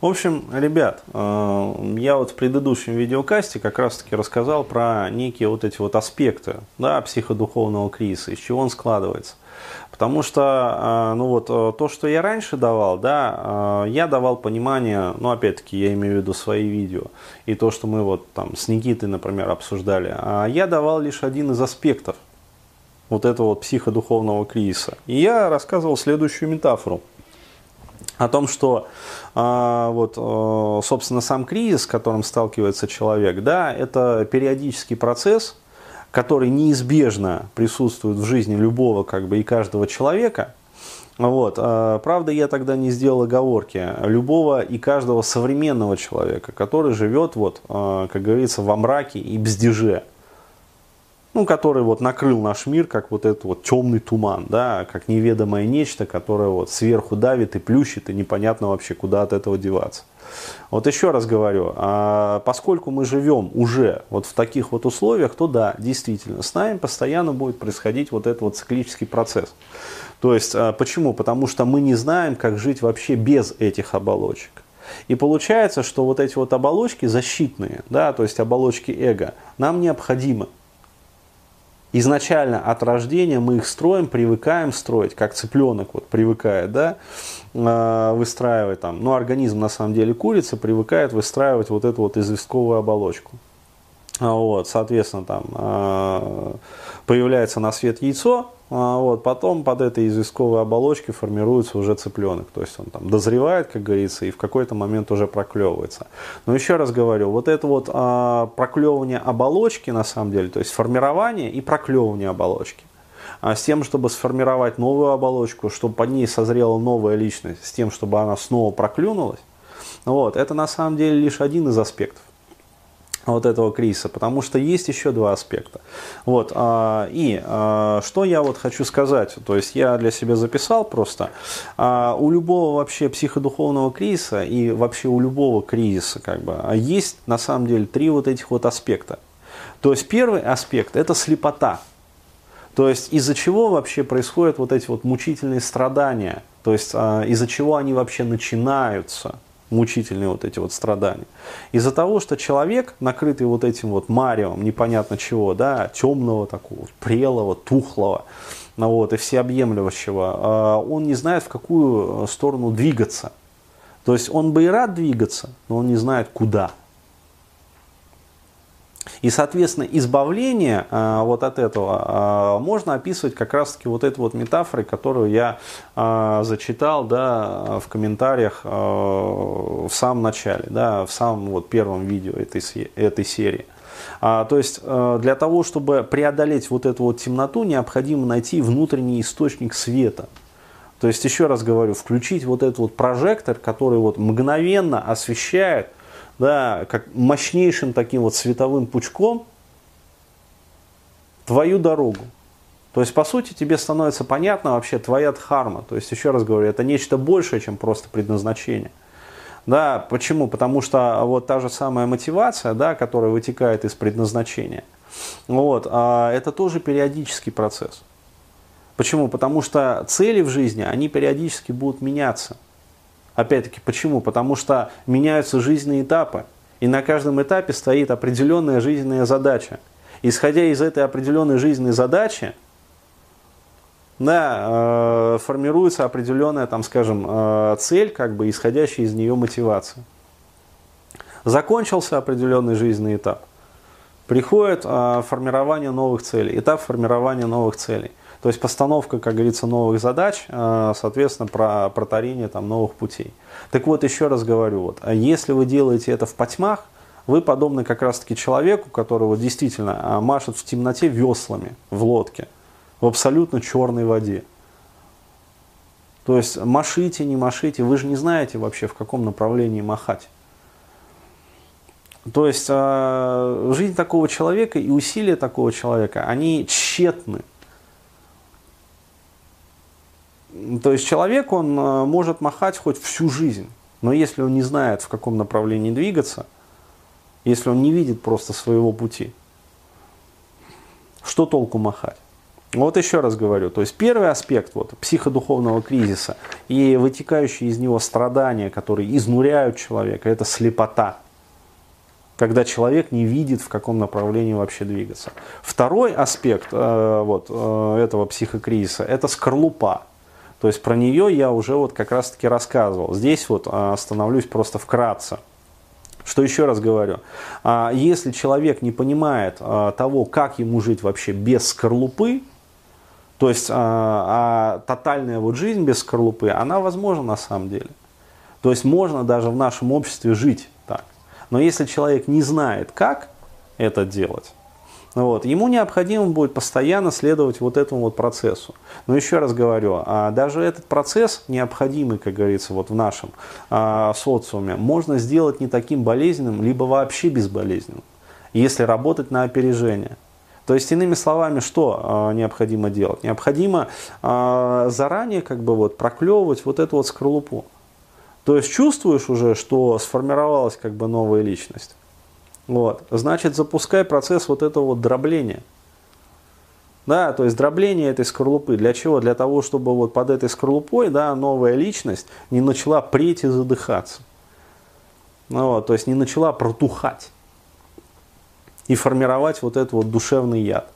В общем, ребят, э, я вот в предыдущем видеокасте как раз-таки рассказал про некие вот эти вот аспекты да, психодуховного кризиса, из чего он складывается. Потому что, э, ну вот, э, то, что я раньше давал, да, я давал понимание, ну, опять-таки, я имею в виду свои видео, и то, что мы вот там с Никитой, например, обсуждали, а я давал лишь один из аспектов вот этого вот психодуховного кризиса. И я рассказывал следующую метафору о том, что а, вот, а, собственно, сам кризис, с которым сталкивается человек, да, это периодический процесс, который неизбежно присутствует в жизни любого как бы, и каждого человека. Вот. А, правда, я тогда не сделал оговорки любого и каждого современного человека, который живет, вот, а, как говорится, во мраке и бздеже ну, который вот накрыл наш мир, как вот этот вот темный туман, да, как неведомое нечто, которое вот сверху давит и плющит, и непонятно вообще, куда от этого деваться. Вот еще раз говорю, а поскольку мы живем уже вот в таких вот условиях, то да, действительно, с нами постоянно будет происходить вот этот вот циклический процесс. То есть, а, почему? Потому что мы не знаем, как жить вообще без этих оболочек. И получается, что вот эти вот оболочки защитные, да, то есть оболочки эго, нам необходимы изначально от рождения мы их строим, привыкаем строить, как цыпленок вот привыкает, да, а, выстраивать там, ну, организм на самом деле курица привыкает выстраивать вот эту вот известковую оболочку. А, вот, соответственно, там а, появляется на свет яйцо, а, вот, потом под этой известковой оболочкой формируется уже цыпленок. То есть он там дозревает, как говорится, и в какой-то момент уже проклевывается. Но еще раз говорю, вот это вот проклевывание оболочки, на самом деле, то есть формирование и проклевывание оболочки а с тем, чтобы сформировать новую оболочку, чтобы под ней созрела новая личность, с тем, чтобы она снова проклюнулась, вот, это на самом деле лишь один из аспектов вот этого кризиса, потому что есть еще два аспекта. Вот, а, и а, что я вот хочу сказать, то есть я для себя записал просто, а, у любого вообще психодуховного кризиса и вообще у любого кризиса как бы есть на самом деле три вот этих вот аспекта. То есть первый аспект это слепота, то есть из-за чего вообще происходят вот эти вот мучительные страдания, то есть из-за чего они вообще начинаются – мучительные вот эти вот страдания. Из-за того, что человек, накрытый вот этим вот марием, непонятно чего, да, темного такого, прелого, тухлого, ну вот, и всеобъемлющего, а, он не знает, в какую сторону двигаться. То есть он бы и рад двигаться, но он не знает, куда. И, соответственно, избавление э, вот от этого э, можно описывать как раз-таки вот этой вот метафорой, которую я э, зачитал да, в комментариях э, в самом начале, да, в самом вот первом видео этой, этой серии. А, то есть э, для того, чтобы преодолеть вот эту вот темноту, необходимо найти внутренний источник света. То есть, еще раз говорю, включить вот этот вот прожектор, который вот мгновенно освещает да, как мощнейшим таким вот световым пучком твою дорогу. То есть, по сути, тебе становится понятно вообще твоя дхарма. То есть, еще раз говорю, это нечто большее, чем просто предназначение. Да, почему? Потому что вот та же самая мотивация, да, которая вытекает из предназначения, вот, а это тоже периодический процесс. Почему? Потому что цели в жизни, они периодически будут меняться. Опять-таки, почему? Потому что меняются жизненные этапы. И на каждом этапе стоит определенная жизненная задача. Исходя из этой определенной жизненной задачи, да, э, формируется определенная, там, скажем, э, цель, как бы исходящая из нее мотивация. Закончился определенный жизненный этап. Приходит э, формирование новых целей, этап формирования новых целей. То есть постановка, как говорится, новых задач, э, соответственно, про протарение там, новых путей. Так вот, еще раз говорю, вот, а если вы делаете это в потьмах, вы подобны как раз-таки человеку, которого действительно э, машет в темноте веслами в лодке, в абсолютно черной воде. То есть машите, не машите, вы же не знаете вообще, в каком направлении махать. То есть э, жизнь такого человека и усилия такого человека, они тщетны. То есть человек, он э, может махать хоть всю жизнь, но если он не знает, в каком направлении двигаться, если он не видит просто своего пути, что толку махать? Вот еще раз говорю, то есть первый аспект вот, психодуховного кризиса и вытекающие из него страдания, которые изнуряют человека, это слепота. Когда человек не видит, в каком направлении вообще двигаться. Второй аспект э, вот, э, этого психокризиса – это скорлупа. То есть про нее я уже вот как раз таки рассказывал. Здесь вот остановлюсь просто вкратце. Что еще раз говорю, а, если человек не понимает а, того, как ему жить вообще без скорлупы, то есть а, а тотальная вот жизнь без скорлупы, она возможна на самом деле. То есть можно даже в нашем обществе жить так. Но если человек не знает, как это делать, вот, ему необходимо будет постоянно следовать вот этому вот процессу. Но еще раз говорю, а даже этот процесс необходимый, как говорится, вот в нашем а, социуме, можно сделать не таким болезненным, либо вообще безболезненным, если работать на опережение. То есть, иными словами, что э, необходимо делать? Необходимо э, заранее как бы вот проклевывать вот эту вот скорлупу. То есть чувствуешь уже, что сформировалась как бы новая личность. Вот. Значит, запускай процесс вот этого вот дробления. Да, то есть дробление этой скорлупы. Для чего? Для того, чтобы вот под этой скорлупой да, новая личность не начала преть и задыхаться. Ну, вот, то есть не начала протухать и формировать вот этот вот душевный яд.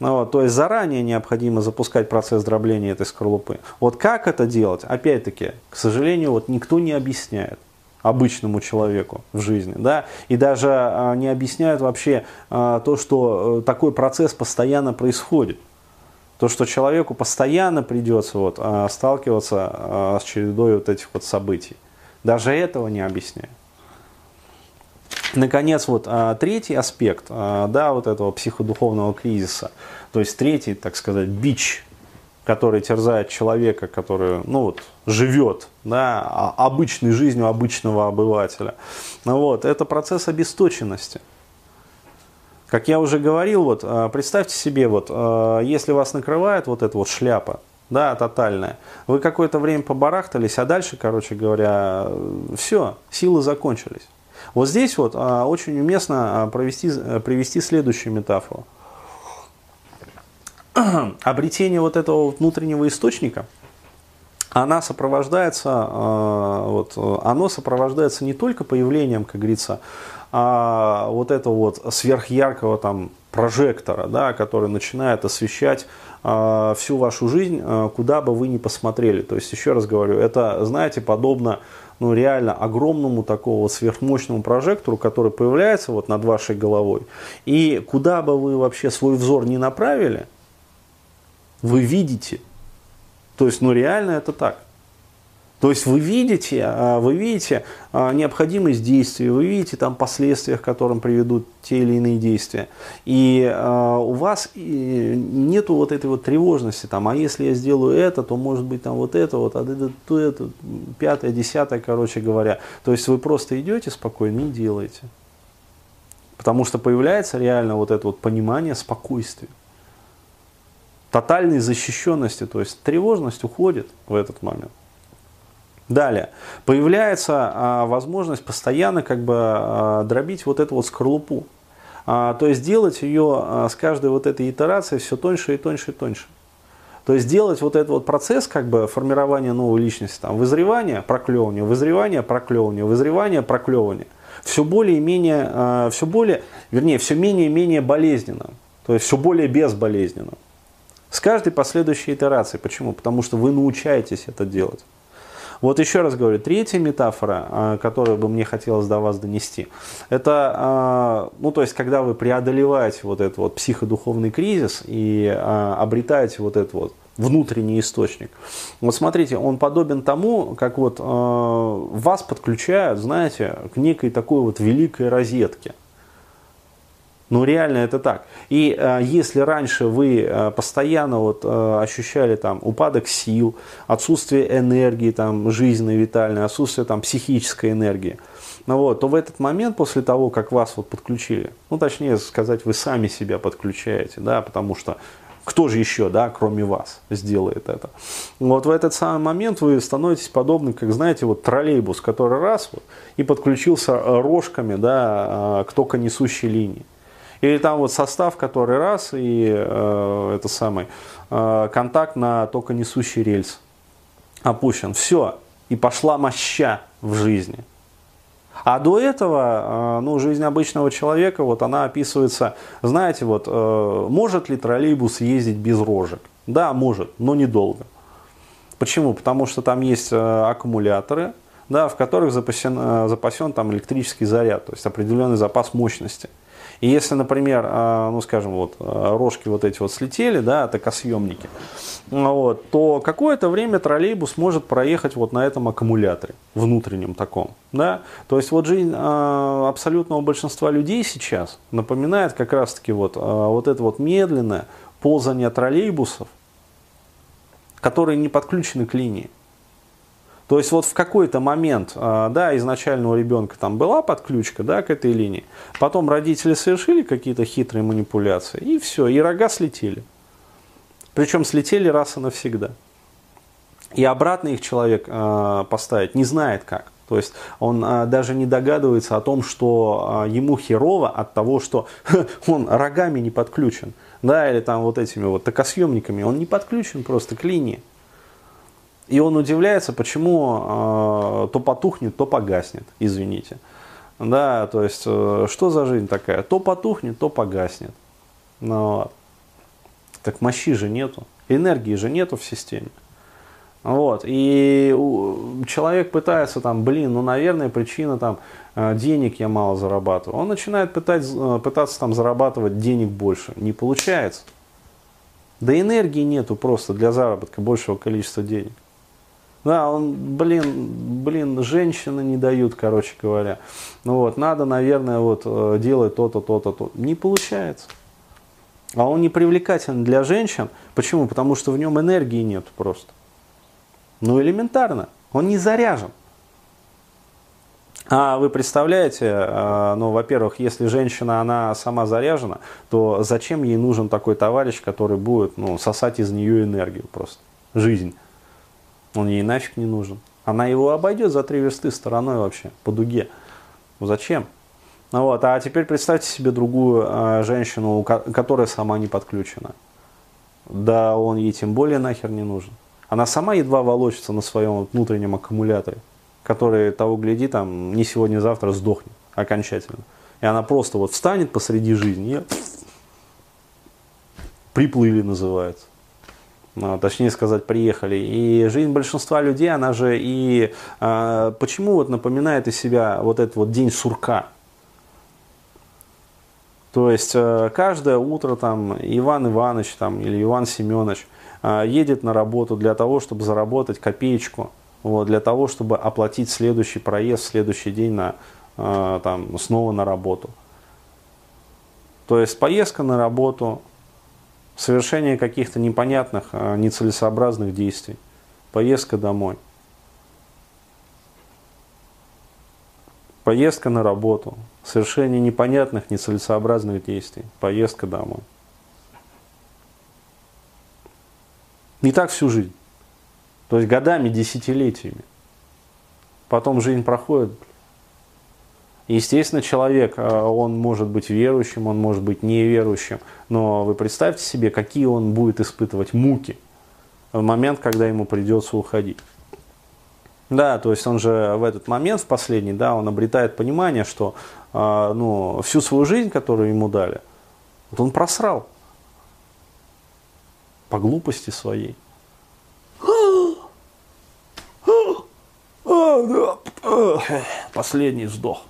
Ну, вот, то есть заранее необходимо запускать процесс дробления этой скорлупы. Вот как это делать, опять-таки, к сожалению, вот никто не объясняет обычному человеку в жизни, да, и даже а, не объясняют вообще а, то, что а, такой процесс постоянно происходит, то, что человеку постоянно придется вот а, сталкиваться с чередой вот этих вот событий, даже этого не объясняют. Наконец, вот третий аспект, да, вот этого психодуховного кризиса, то есть третий, так сказать, бич, который терзает человека, который, ну вот, живет, да, обычной жизнью обычного обывателя, ну вот, это процесс обесточенности. Как я уже говорил, вот, представьте себе, вот, если вас накрывает вот эта вот шляпа, да, тотальная. Вы какое-то время побарахтались, а дальше, короче говоря, все, силы закончились. Вот здесь вот очень уместно провести, э, привести следующую метафору. Обретение вот этого внутреннего источника, она сопровождается, а, вот, оно сопровождается не только появлением, как говорится, вот этого вот сверхяркого там прожектора, да, который начинает освещать э, всю вашу жизнь, э, куда бы вы ни посмотрели. То есть, еще раз говорю, это, знаете, подобно ну, реально огромному такого сверхмощному прожектору, который появляется вот над вашей головой. И куда бы вы вообще свой взор не направили, вы видите. То есть, ну реально это так. То есть вы видите, а, вы видите а, необходимость действий, вы видите там последствия, к которым приведут те или иные действия. И а, у вас нету вот этой вот тревожности, там, а если я сделаю это, то может быть там вот это, вот, а это, то это, пятое, десятое, короче говоря. То есть вы просто идете спокойно и делаете. Потому что появляется реально вот это вот понимание спокойствия тотальной защищенности, то есть тревожность уходит в этот момент. Далее, появляется а, возможность постоянно как бы а, дробить вот эту вот скорлупу. А, то есть делать ее а, с каждой вот этой итерацией все тоньше и тоньше и тоньше. То есть делать вот этот вот процесс как бы формирования новой личности, там, вызревания, проклевывания, вызревания, проклевывания, вызревания, проклевывания, все более и менее, а, все более, вернее, все менее и менее болезненным, то есть все более безболезненным. С каждой последующей итерацией. Почему? Потому что вы научаетесь это делать. Вот еще раз говорю, третья метафора, а, которую бы мне хотелось до вас донести, это, а, ну, то есть, когда вы преодолеваете вот этот вот психодуховный кризис и а, обретаете вот этот вот внутренний источник. Вот смотрите, он подобен тому, как вот вас подключают, знаете, к некой такой вот великой розетке. Ну, реально это так. И э, если раньше вы э, постоянно вот, э, ощущали там упадок сил, отсутствие энергии там, жизненной, витальной, отсутствие там, психической энергии, ну, вот, то в этот момент, после того, как вас вот подключили, ну, точнее сказать, вы сами себя подключаете, да, потому что кто же еще, да, кроме вас, сделает это. Вот в этот самый момент вы становитесь подобны, как, знаете, вот троллейбус, который раз вот, и подключился рожками, да, к токонесущей линии. Или там вот состав, который раз, и э, это самый э, контакт на только несущий рельс опущен. Все. И пошла моща в жизни. А до этого, э, ну, жизнь обычного человека, вот она описывается, знаете, вот, э, может ли троллейбус ездить без рожек? Да, может, но недолго. Почему? Потому что там есть э, аккумуляторы, да, в которых запасен, запасен там электрический заряд, то есть определенный запас мощности. И если, например, а, ну скажем, вот а, рожки вот эти вот слетели, да, токосъемники, вот, то какое-то время троллейбус может проехать вот на этом аккумуляторе, внутреннем таком. Да? То есть вот жизнь э, абсолютного большинства людей сейчас напоминает как раз-таки вот, вот это вот медленное ползание троллейбусов, которые не подключены к линии. То есть вот в какой-то момент, а, да, изначально у ребенка там была подключка, да, к этой линии, потом родители совершили какие-то хитрые манипуляции, и все, и рога слетели. Причем слетели раз и навсегда. И обратно их человек э, поставить не знает как. То есть он э, даже не догадывается о том, что ему херово от того, что он рогами не подключен. Да, или там вот этими вот токосъемниками. Он не подключен просто к линии. И он удивляется, почему э, то потухнет, то погаснет, извините. Да, то есть, э, что за жизнь такая? То потухнет, то погаснет. Ну, вот. Так мощи же нету, энергии же нету в системе. Вот. И человек пытается там, блин, ну, наверное, причина там, э, денег я мало зарабатываю. Он начинает пытать, э, пытаться там зарабатывать денег больше. Не получается. Да энергии нету просто для заработка большего количества денег. Да, он, блин, блин, женщины не дают, короче говоря. Ну вот, надо, наверное, вот э, делать то-то, то-то, то. Не получается. А он не привлекателен для женщин. Почему? Потому что в нем энергии нет просто. Ну, элементарно. Он не заряжен. А вы представляете, э, ну, во-первых, если женщина, она сама заряжена, то зачем ей нужен такой товарищ, который будет, ну, сосать из нее энергию просто, жизнь? Он ей нафиг не нужен. Она его обойдет за три версты стороной вообще, по дуге. Ну зачем? Ну вот, а теперь представьте себе другую э, женщину, которая сама не подключена. Да он ей тем более нахер не нужен. Она сама едва волочится на своем внутреннем аккумуляторе, который того гляди, там не сегодня-завтра сдохнет окончательно. И она просто вот встанет посреди жизни и приплыли называется. А, точнее сказать, приехали. И жизнь большинства людей, она же и э, почему вот напоминает из себя вот этот вот день сурка. То есть э, каждое утро там Иван Иванович там, или Иван Семенович э, едет на работу для того, чтобы заработать копеечку, вот, для того, чтобы оплатить следующий проезд, следующий день на, э, там, снова на работу. То есть поездка на работу, совершение каких-то непонятных, а, нецелесообразных действий, поездка домой, поездка на работу, совершение непонятных, нецелесообразных действий, поездка домой. Не так всю жизнь. То есть годами, десятилетиями. Потом жизнь проходит, Естественно, человек, а, он может быть верующим, он может быть неверующим, но вы представьте себе, какие он будет испытывать муки в момент, когда ему придется уходить. Да, то есть он же в этот момент, в последний, да, он обретает понимание, что э, ну, всю свою жизнь, которую ему дали, вот он просрал по глупости своей. Последний вздох.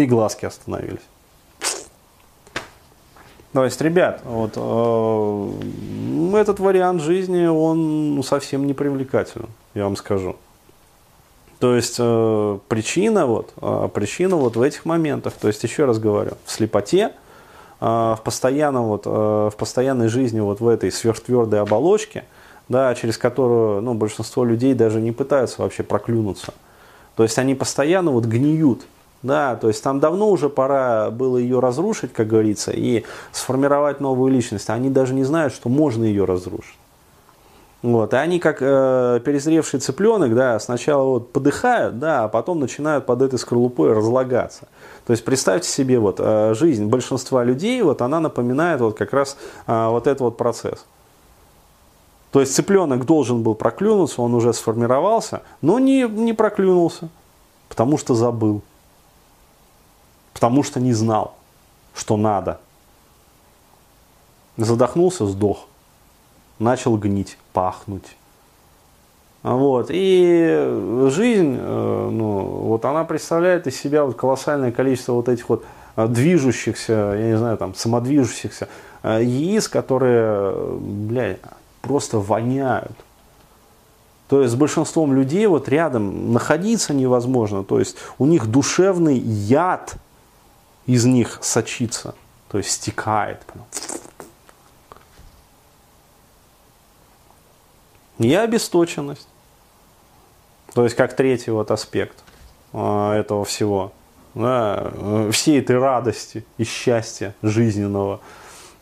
И глазки остановились. То есть, ребят, вот э, этот вариант жизни, он совсем не привлекателен, я вам скажу. То есть э, причина вот, э, причина вот в этих моментах, то есть еще раз говорю, в слепоте, э, в постоянном вот, э, в постоянной жизни вот в этой сверхтвердой оболочке, да, через которую ну, большинство людей даже не пытаются вообще проклюнуться. То есть они постоянно вот гниют, да, то есть там давно уже пора было ее разрушить, как говорится, и сформировать новую личность. Они даже не знают, что можно ее разрушить. Вот, и они как э, перезревший цыпленок, да, сначала вот подыхают, да, а потом начинают под этой скорлупой разлагаться. То есть представьте себе вот э, жизнь большинства людей, вот она напоминает вот как раз э, вот этот вот процесс. То есть цыпленок должен был проклюнуться, он уже сформировался, но не, не проклюнулся, потому что забыл, потому что не знал, что надо. Задохнулся, сдох начал гнить, пахнуть. Вот. И жизнь, э, ну, вот она представляет из себя вот колоссальное количество вот этих вот э, движущихся, я не знаю, там, самодвижущихся э, яиц, которые, блядь, просто воняют. То есть с большинством людей вот рядом находиться невозможно. То есть у них душевный яд из них сочится. То есть стекает. И обесточенность. То есть как третий вот аспект а, этого всего. Да, э, всей этой радости и счастья жизненного.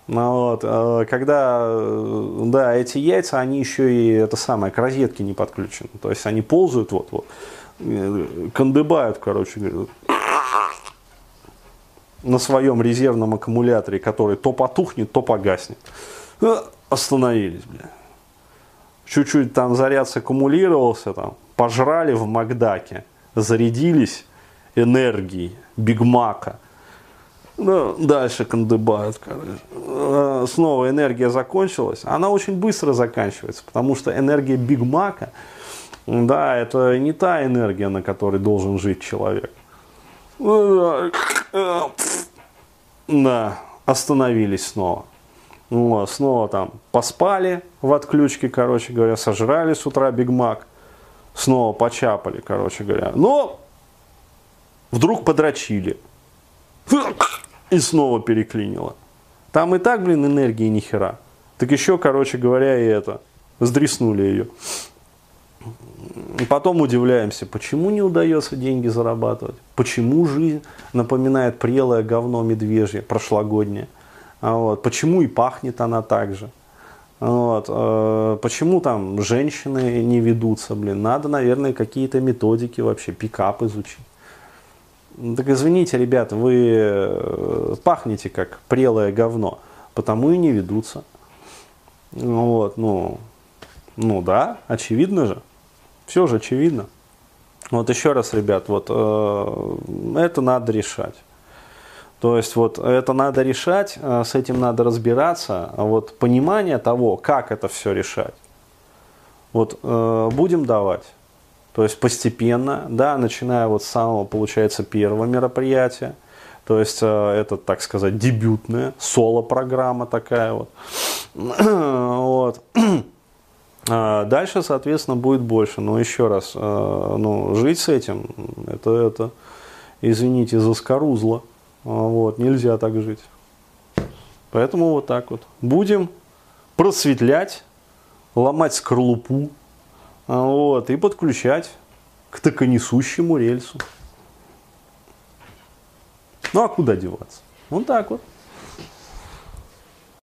Ну, вот, э, когда, э, да, эти яйца, они еще и, это самое, к розетке не подключены. То есть они ползают вот, вот, кандыбают, короче говоря, на своем резервном аккумуляторе, который то потухнет, то погаснет. Остановились, бля чуть-чуть там заряд саккумулировался, там, пожрали в Макдаке, зарядились энергией Бигмака. Ну, дальше кандыбают, короче. Э, снова энергия закончилась. Она очень быстро заканчивается, потому что энергия Бигмака, да, это не та энергия, на которой должен жить человек. Да, остановились снова. Вот, снова там поспали в отключке, короче говоря, сожрали с утра Биг Мак, снова почапали, короче говоря. Но вдруг подрочили. И снова переклинило. Там и так, блин, энергии ни хера. Так еще, короче говоря, и это. Сдреснули ее. Потом удивляемся, почему не удается деньги зарабатывать? Почему жизнь напоминает прелое говно медвежье прошлогоднее? А вот. Почему и пахнет она так же? Вот. Э, почему там женщины не ведутся, блин? Надо, наверное, какие-то методики вообще, пикап изучить. Так извините, ребята, вы э, пахнете как прелое говно, потому и не ведутся. Вот, ну, ну да, очевидно же. Все же очевидно. Вот еще раз, ребят, вот э, это надо решать. То есть вот это надо решать, э, с этим надо разбираться. А вот понимание того, как это все решать, вот э, будем давать. То есть постепенно, да, начиная вот с самого, получается, первого мероприятия. То есть э, это, так сказать, дебютная соло-программа такая вот. вот. А дальше, соответственно, будет больше. Но еще раз, ну, жить с этим, это, это извините, за скорузло. А, вот, нельзя так жить. Поэтому вот так вот. Будем просветлять, ломать скорлупу а, вот, и подключать к токонесущему рельсу. Ну а куда деваться? Вот так вот.